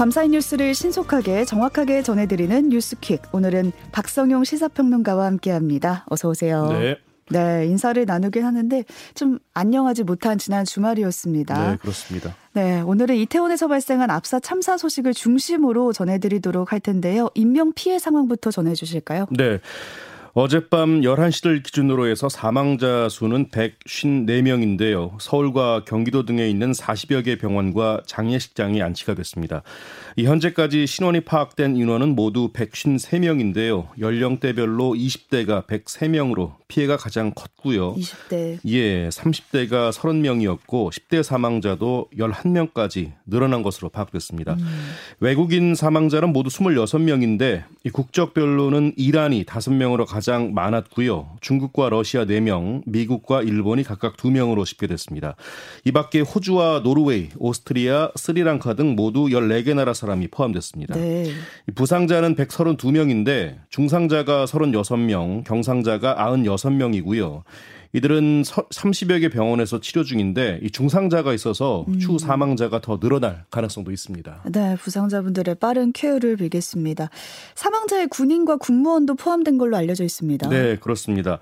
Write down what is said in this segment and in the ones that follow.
밤사이 뉴스를 신속하게 정확하게 전해드리는 뉴스퀵. 오늘은 박성용 시사평론가와 함께합니다. 어서 오세요. 네. 네, 인사를 나누긴 하는데 좀 안녕하지 못한 지난 주말이었습니다. 네, 그렇습니다. 네, 오늘은 이태원에서 발생한 압사 참사 소식을 중심으로 전해드리도록 할 텐데요. 인명 피해 상황부터 전해주실까요? 네. 어젯밤 11시를 기준으로 해서 사망자 수는 154명인데요. 서울과 경기도 등에 있는 40여 개 병원과 장례식장이 안치가 됐습니다. 이 현재까지 신원이 파악된 인원은 모두 153명인데요. 연령대별로 20대가 103명으로 피해가 가장 컸고요. 20대. 예, 30대가 30명이었고 10대 사망자도 11명까지 늘어난 것으로 파악됐습니다. 음. 외국인 사망자는 모두 26명인데 이 국적별로는 이란이 5명으로 가장 많았고요. 중국과 러시아 4명, 미국과 일본이 각각 2명으로 집계됐습니다. 이 밖에 호주와 노르웨이, 오스트리아, 스리랑카 등 모두 14개 나라 사람이 포함됐습니다. 네. 부상자는 132명인데 중상자가 36명, 경상자가 96명이고요. 이들은 30여 개 병원에서 치료 중인데 이 중상자가 있어서 음. 추후 사망자가 더 늘어날 가능성도 있습니다. 네, 부상자분들의 빠른 쾌유를 빌겠습니다. 사망자의 군인과 군무원도 포함된 걸로 알려져 있습니다. 네, 그렇습니다.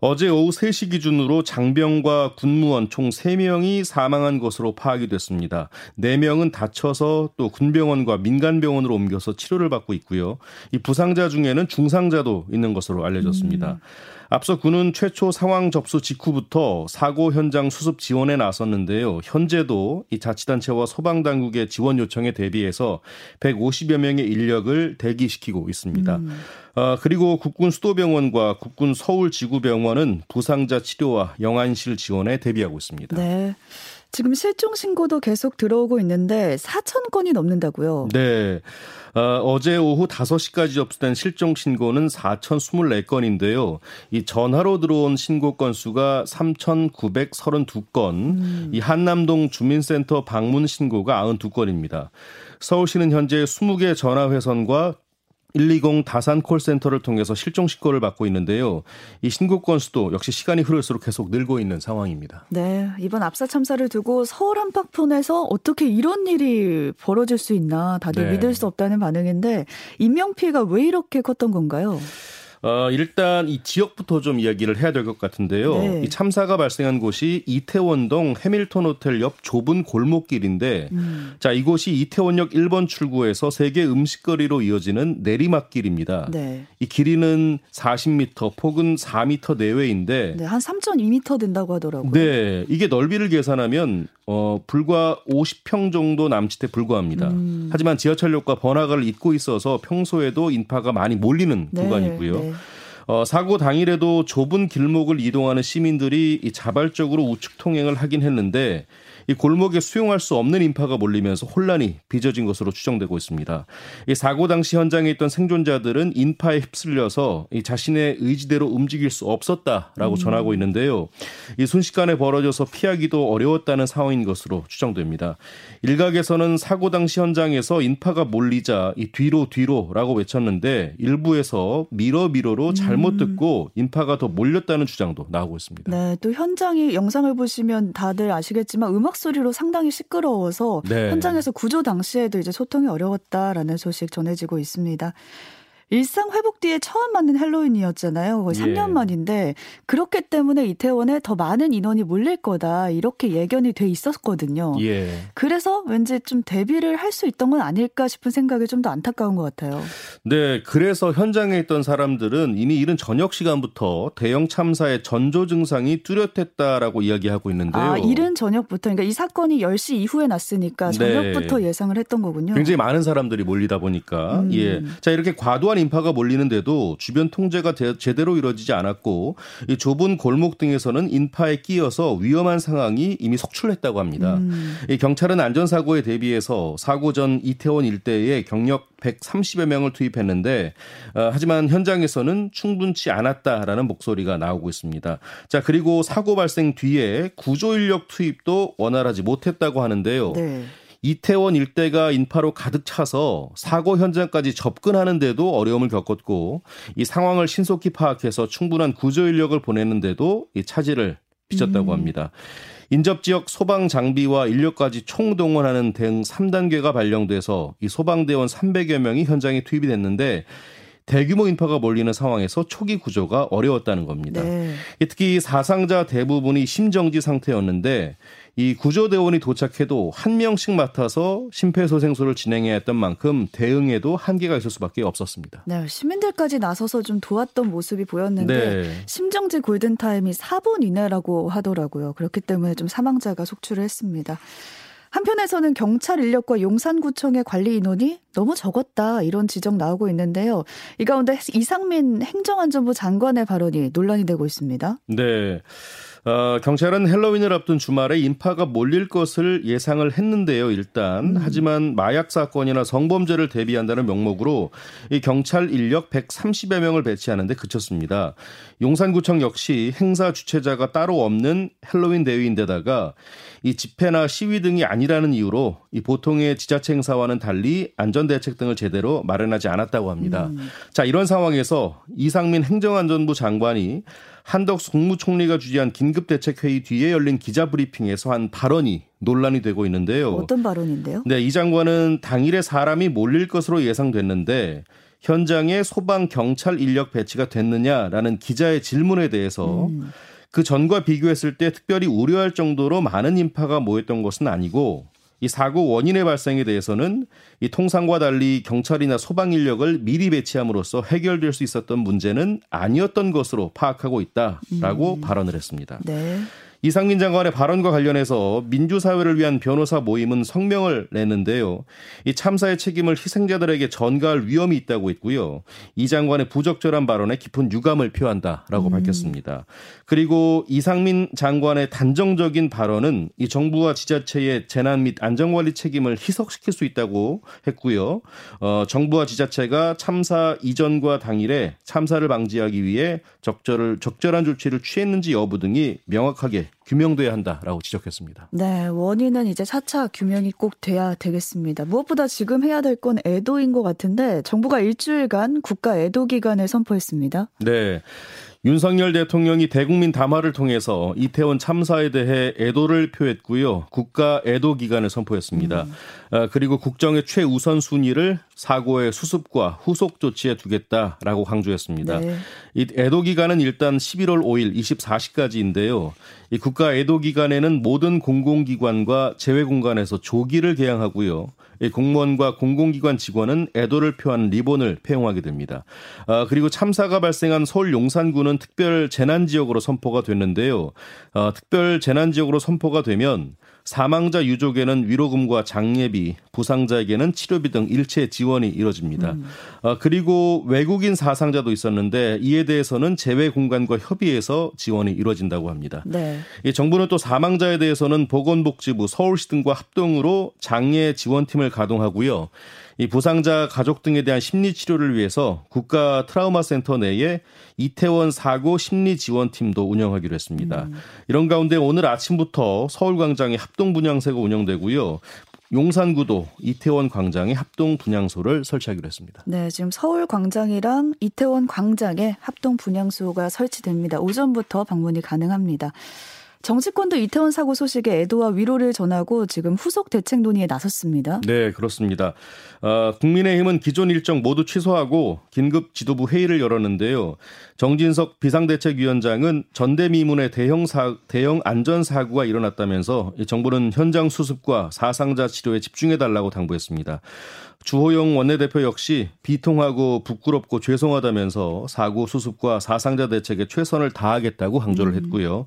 어제 오후 3시 기준으로 장병과 군무원 총 3명이 사망한 것으로 파악이 됐습니다. 4명은 다쳐서 또 군병원과 민간병원으로 옮겨서 치료를 받고 있고요. 이 부상자 중에는 중상자도 있는 것으로 알려졌습니다. 음. 앞서 군은 최초 상황 접수 직후부터 사고 현장 수습 지원에 나섰는데요. 현재도 이 자치단체와 소방당국의 지원 요청에 대비해서 150여 명의 인력을 대기시키고 있습니다. 음. 어, 그리고 국군 수도병원과 국군 서울지구병원은 부상자 치료와 영안실 지원에 대비하고 있습니다. 네. 지금 실종 신고도 계속 들어오고 있는데 4천 건이 넘는다고요? 네. 어, 제 오후 5시까지 접수된 실종 신고는 4,024건인데요. 이 전화로 들어온 신고 건수가 3,932건, 음. 이 한남동 주민센터 방문 신고가 92건입니다. 서울시는 현재 20개 전화 회선과 120 다산 콜센터를 통해서 실종 신고를 받고 있는데요. 이 신고 건수도 역시 시간이 흐를수록 계속 늘고 있는 상황입니다. 네, 이번 압사 참사를 두고 서울 한박폰에서 어떻게 이런 일이 벌어질 수 있나 다들 네. 믿을 수 없다는 반응인데 인명 피해가 왜 이렇게 컸던 건가요? 어, 일단 이 지역부터 좀 이야기를 해야 될 것 같은데요. 네. 이 참사가 발생한 곳이 이태원동 해밀턴 호텔 옆 좁은 골목길인데, 음. 자 이곳이 이태원역 1번 출구에서 세계 음식거리로 이어지는 내리막길입니다. 네. 이 길이는 40m, 폭은 4m 내외인데, 네, 한 3.2m 된다고 하더라고요. 네, 이게 넓이를 계산하면 어, 불과 50평 정도 남짓에 불과합니다. 음. 하지만 지하철역과 번화가를 잇고 있어서 평소에도 인파가 많이 몰리는 네, 구간이고요. 네. 어, 사고 당일에도 좁은 길목을 이동하는 시민들이 자발적으로 우측 통행을 하긴 했는데 이 골목에 수용할 수 없는 인파가 몰리면서 혼란이 빚어진 것으로 추정되고 있습니다. 이 사고 당시 현장에 있던 생존자들은 인파에 휩쓸려서 이 자신의 의지대로 움직일 수 없었다라고 음. 전하고 있는데요. 이 순식간에 벌어져서 피하기도 어려웠다는 상황인 것으로 추정됩니다. 일각에서는 사고 당시 현장에서 인파가 몰리자 이 뒤로 뒤로라고 외쳤는데 일부에서 밀어 밀어로 잘못 음. 듣고 인파가 더 몰렸다는 주장도 나오고 있습니다. 네, 또 현장이 영상을 보시면 다들 아시겠지만 음악 소리로 상당히 시끄러워서 네. 현장에서 구조 당시에도 이제 소통이 어려웠다라는 소식 전해지고 있습니다. 일상 회복 뒤에 처음 맞는 헬로윈이었잖아요. 거의 3년 예. 만인데 그렇기 때문에 이태원에 더 많은 인원이 몰릴 거다 이렇게 예견이 돼 있었거든요. 예. 그래서 왠지 좀 대비를 할 수 있던 건 아닐까 싶은 생각이 좀 더 안타까운 것 같아요. 네, 그래서 현장에 있던 사람들은 이미 이른 저녁 시간부터 대형 참사의 전조 증상이 뚜렷했다라고 이야기하고 있는데요. 아, 이른 저녁부터 그러니까 이 사건이 10시 이후에 났으니까 네. 저녁부터 네. 예상을 했던 거군요. 굉장히 많은 사람들이 몰리다 보니까 음. 예. 자, 이렇게 과도한 과도한 인파가 몰리는데도 주변 통제가 제, 제대로 이루어지지 않았고 이 좁은 골목 등에서는 인파에 끼어서 위험한 상황이 이미 속출했다고 합니다. 음. 이 경찰은 안전사고에 대비해서 사고 전 이태원 일대에 경력 130여 명을 투입했는데 어, 하지만 현장에서는 충분치 않았다라는 목소리가 나오고 있습니다. 자 그리고 사고 발생 뒤에 구조 인력 투입도 원활하지 못했다고 하는데요. 네. 이태원 일대가 인파로 가득 차서 사고 현장까지 접근하는데도 어려움을 겪었고 이 상황을 신속히 파악해서 충분한 구조 인력을 보내는데도 이 차질을 빚었다고 음. 합니다. 인접 지역 소방 장비와 인력까지 총동원하는 등 3단계가 발령돼서 이 소방대원 300여 명이 현장에 투입이 됐는데 대규모 인파가 몰리는 상황에서 초기 구조가 어려웠다는 겁니다. 네. 특히 사상자 대부분이 심정지 상태였는데 이 구조대원이 도착해도 한 명씩 맡아서 심폐소생술을 진행해야 했던 만큼 대응에도 한계가 있을 수밖에 없었습니다. 네, 시민들까지 나서서 좀 도왔던 모습이 보였는데 네. 심정지 골든타임이 4분 이내라고 하더라고요. 그렇기 때문에 좀 사망자가 속출을 했습니다. 한편에서는 경찰 인력과 용산구청의 관리 인원이 너무 적었다 이런 지적 나오고 있는데요. 이 가운데 이상민 행정안전부 장관의 발언이 논란이 되고 있습니다. 네. 어, 경찰은 헬로윈을 앞둔 주말에 인파가 몰릴 것을 예상을 했는데요, 일단. 음. 하지만 마약 사건이나 성범죄를 대비한다는 명목으로 이 경찰 인력 130여 명을 배치하는데 그쳤습니다. 용산구청 역시 행사 주최자가 따로 없는 헬로윈 대회인데다가 이 집회나 시위 등이 아니라는 이유로 이 보통의 지자체 행사와는 달리 안전 대책 등을 제대로 마련하지 않았다고 합니다. 음. 자, 이런 상황에서 이상민 행정안전부 장관이 한덕수 국무총리가 주재한 긴급대책회의 뒤에 열린 기자 브리핑에서 한 발언이 논란이 되고 있는데요. 어떤 발언인데요? 네, 이 장관은 당일에 사람이 몰릴 것으로 예상됐는데 현장에 소방 경찰 인력 배치가 됐느냐라는 기자의 질문에 대해서 음. 그 전과 비교했을 때 특별히 우려할 정도로 많은 인파가 모였던 것은 아니고 이 사고 원인의 발생에 대해서는 이 통상과 달리 경찰이나 소방 인력을 미리 배치함으로써 해결될 수 있었던 문제는 아니었던 것으로 파악하고 있다라고 음. 발언을 했습니다. 네. 이상민 장관의 발언과 관련해서 민주사회를 위한 변호사 모임은 성명을 냈는데요. 이 참사의 책임을 희생자들에게 전가할 위험이 있다고 했고요. 이 장관의 부적절한 발언에 깊은 유감을 표한다라고 음. 밝혔습니다. 그리고 이상민 장관의 단정적인 발언은 이 정부와 지자체의 재난 및 안전관리 책임을 희석시킬 수 있다고 했고요. 어, 정부와 지자체가 참사 이전과 당일에 참사를 방지하기 위해 적절을 적절한 조치를 취했는지 여부 등이 명확하게 규명돼야 한다라고 지적했습니다. 네, 원인은 이제 4차 규명이 꼭 돼야 되겠습니다. 무엇보다 지금 해야 될 건 애도인 것 같은데 정부가 일주일간 국가 애도 기간을 선포했습니다. 네. 윤석열 대통령이 대국민 담화를 통해서 이태원 참사에 대해 애도를 표했고요. 국가 애도 기간을 선포했습니다. 음. 아, 그리고 국정의 최우선 순위를 사고의 수습과 후속 조치에 두겠다라고 강조했습니다. 네. 이 애도 기간은 일단 11월 5일 24시까지인데요. 이 국가 애도 기간에는 모든 공공기관과 재외공간에서 조기를 개항하고요. 공무원과 공공기관 직원은 애도를 표한 리본을 폐용하게 됩니다. 아, 그리고 참사가 발생한 서울 용산구는 특별 재난 지역으로 선포가 됐는데요. 아, 특별 재난 지역으로 선포가 되면 사망자 유족에는 위로금과 장례비, 부상자에게는 치료비 등 일체 지원이 이뤄집니다. 음. 아, 그리고 외국인 사상자도 있었는데 이에 대해서는 재외 공간과 협의해서 지원이 이뤄진다고 합니다. 네. 이 정부는 또 사망자에 대해서는 보건복지부, 서울시 등과 합동으로 장례 지원팀을 가동하고요. 이 부상자 가족 등에 대한 심리 치료를 위해서 국가 트라우마 센터 내에 이태원 사고 심리 지원팀도 운영하기로 했습니다. 음. 이런 가운데 오늘 아침부터 서울 광장에 합동 분향소가 운영되고요. 용산구도 이태원 광장에 합동 분향소를 설치하기로 했습니다. 네, 지금 서울 광장이랑 이태원 광장에 합동 분향소가 설치됩니다. 오전부터 방문이 가능합니다. 정치권도 이태원 사고 소식에 애도와 위로를 전하고 지금 후속 대책 논의에 나섰습니다. 네, 그렇습니다. 어, 국민의힘은 기존 일정 모두 취소하고 긴급 지도부 회의를 열었는데요. 정진석 비상대책위원장은 전대미문의 대형 사, 대형 안전 사고가 일어났다면서 정부는 현장 수습과 사상자 치료에 집중해 달라고 당부했습니다. 주호영 원내대표 역시 비통하고 부끄럽고 죄송하다면서 사고 수습과 사상자 대책에 최선을 다하겠다고 강조를 음. 했고요.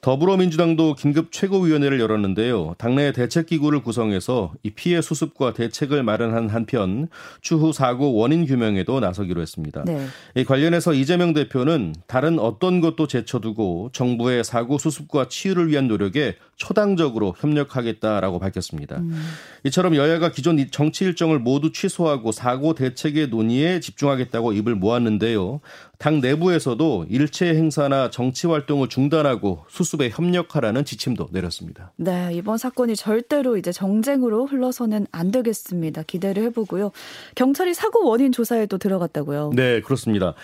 더불어민주당도 긴급 최고위원회를 열었는데요. 당내 대책기구를 구성해서 이 피해 수습과 대책을 마련한 한편 추후 사고 원인 규명에도 나서기로 했습니다. 네. 이 관련해서 이재명 대표는 다른 어떤 것도 제쳐두고 정부의 사고 수습과 치유를 위한 노력에 초당적으로 협력하겠다라고 밝혔습니다. 음. 이처럼 여야가 기존 정치 일정을 모두 취소하고 사고 대책의 논의에 집중하겠다고 입을 모았는데요. 당 내부에서도 일체 행사나 정치 활동을 중단하고 수습에 협력하라는 지침도 내렸습니다. 네, 이번 사건이 절대로 이제 정쟁으로 흘러서는 안 되겠습니다. 기대를 해보고요. 경찰이 사고 원인 조사에도 들어갔다고요? 네, 그렇습니다.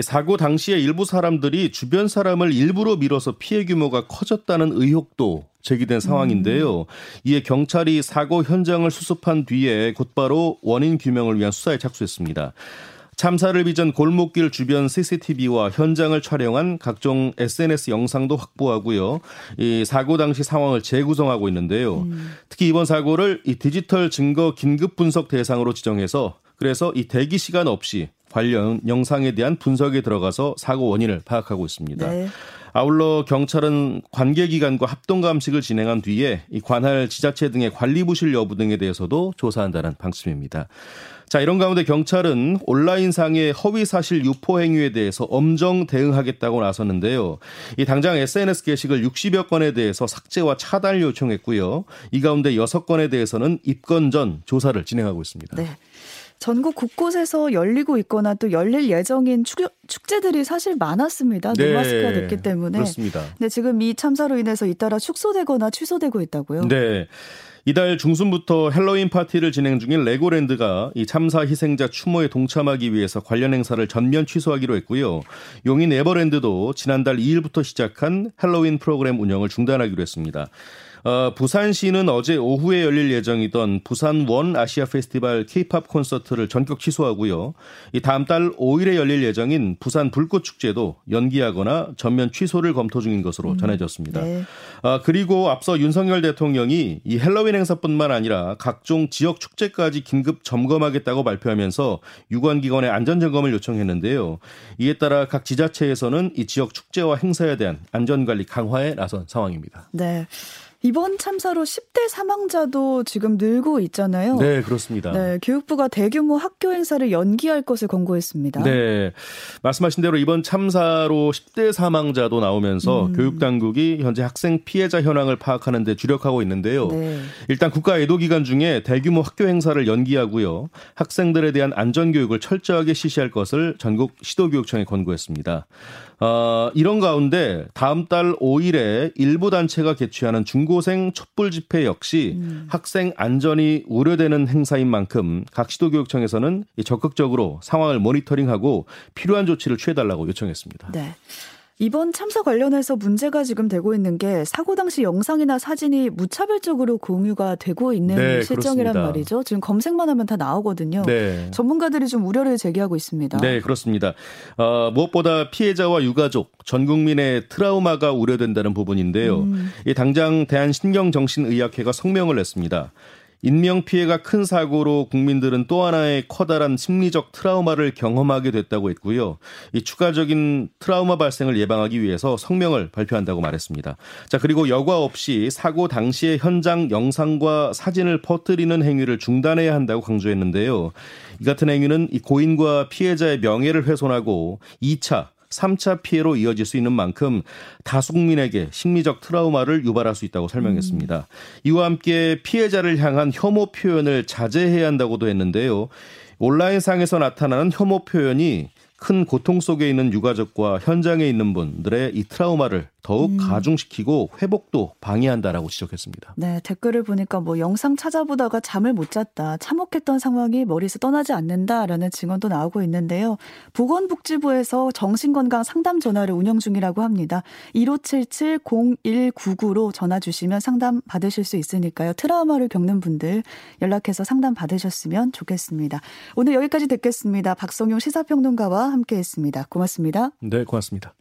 사고 당시에 일부 사람들이 주변 사람을 일부러 밀어서 피해 규모가 커졌다는 의혹도 제기된 상황인데요. 음. 이에 경찰이 사고 현장을 수습한 뒤에 곧바로 원인 규명을 위한 수사에 착수했습니다. 참사를 빚은 골목길 주변 CCTV와 현장을 촬영한 각종 SNS 영상도 확보하고요. 이 사고 당시 상황을 재구성하고 있는데요. 음. 특히 이번 사고를 이 디지털 증거 긴급 분석 대상으로 지정해서 그래서 이 대기 시간 없이 관련 영상에 대한 분석에 들어가서 사고 원인을 파악하고 있습니다. 네. 아울러 경찰은 관계기관과 합동 감식을 진행한 뒤에 이 관할 지자체 등의 관리 부실 여부 등에 대해서도 조사한다는 방침입니다. 자, 이런 가운데 경찰은 온라인상의 허위 사실 유포 행위에 대해서 엄정 대응하겠다고 나섰는데요. 이 당장 SNS 게시글 60여 건에 대해서 삭제와 차단을 요청했고요. 이 가운데 6건에 대해서는 입건 전 조사를 진행하고 있습니다. 네. 전국 곳곳에서 열리고 있거나 또 열릴 예정인 축, 축제들이 사실 많았습니다. 네. 노마스크가 됐기 때문에. 그렇습니다. 네, 지금 이 참사로 인해서 잇따라 축소되거나 취소되고 있다고요. 네. 이달 중순부터 헬로윈 파티를 진행 중인 레고랜드가 이 참사 희생자 추모에 동참하기 위해서 관련 행사를 전면 취소하기로 했고요. 용인 에버랜드도 지난달 2일부터 시작한 헬로윈 프로그램 운영을 중단하기로 했습니다. 어, 부산시는 어제 오후에 열릴 예정이던 부산 원 아시아 페스티벌 케이팝 콘서트를 전격 취소하고요. 이 다음 달 5일에 열릴 예정인 부산 불꽃 축제도 연기하거나 전면 취소를 검토 중인 것으로 음, 전해졌습니다. 네. 아, 그리고 앞서 윤석열 대통령이 이 헬로윈 행사뿐만 아니라 각종 지역 축제까지 긴급 점검하겠다고 발표하면서 유관 기관의 안전 점검을 요청했는데요. 이에 따라 각 지자체에서는 이 지역 축제와 행사에 대한 안전 관리 강화에 나선 상황입니다. 네. 이번 참사로 10대 사망자도 지금 늘고 있잖아요. 네, 그렇습니다. 네, 교육부가 대규모 학교 행사를 연기할 것을 권고했습니다. 네. 말씀하신 대로 이번 참사로 10대 사망자도 나오면서 음. 교육 당국이 현재 학생 피해자 현황을 파악하는 데 주력하고 있는데요. 네. 일단 국가 애도 기간 중에 대규모 학교 행사를 연기하고요. 학생들에 대한 안전 교육을 철저하게 실시할 것을 전국 시도교육청에 권고했습니다. 어, 이런 가운데 다음 달 5일에 일부 단체가 개최하는 중고생 촛불 집회 역시 음. 학생 안전이 우려되는 행사인 만큼 각 시도교육청에서는 적극적으로 상황을 모니터링하고 필요한 조치를 취해달라고 요청했습니다. 네. 이번 참사 관련해서 문제가 지금 되고 있는 게 사고 당시 영상이나 사진이 무차별적으로 공유가 되고 있는 네, 실정이란 그렇습니다. 말이죠. 지금 검색만 하면 다 나오거든요. 네. 전문가들이 좀 우려를 제기하고 있습니다. 네, 그렇습니다. 어, 무엇보다 피해자와 유가족, 전 국민의 트라우마가 우려된다는 부분인데요. 음. 당장 대한신경정신의학회가 성명을 냈습니다. 인명 피해가 큰 사고로 국민들은 또 하나의 커다란 심리적 트라우마를 경험하게 됐다고 했고요. 이 추가적인 트라우마 발생을 예방하기 위해서 성명을 발표한다고 말했습니다. 자, 그리고 여과 없이 사고 당시의 현장 영상과 사진을 퍼뜨리는 행위를 중단해야 한다고 강조했는데요. 이 같은 행위는 이 고인과 피해자의 명예를 훼손하고 2차 3차 피해로 이어질 수 있는 만큼 다수국민에게 심리적 트라우마를 유발할 수 있다고 설명했습니다. 음. 이와 함께 피해자를 향한 혐오 표현을 자제해야 한다고도 했는데요. 온라인상에서 나타나는 혐오 표현이 큰 고통 속에 있는 유가족과 현장에 있는 분들의 이 트라우마를 더욱 음. 가중시키고 회복도 방해한다라고 지적했습니다. 네, 댓글을 보니까 뭐 영상 찾아보다가 잠을 못 잤다. 참혹했던 상황이 머리에서 떠나지 않는다라는 증언도 나오고 있는데요. 보건복지부에서 정신건강 상담 전화를 운영 중이라고 합니다. 1577-0199로 전화 주시면 상담 받으실 수 있으니까요. 트라우마를 겪는 분들 연락해서 상담 받으셨으면 좋겠습니다. 오늘 여기까지 듣겠습니다. 박성용 시사평론가와 함께 했습니다. 고맙습니다. 네, 고맙습니다.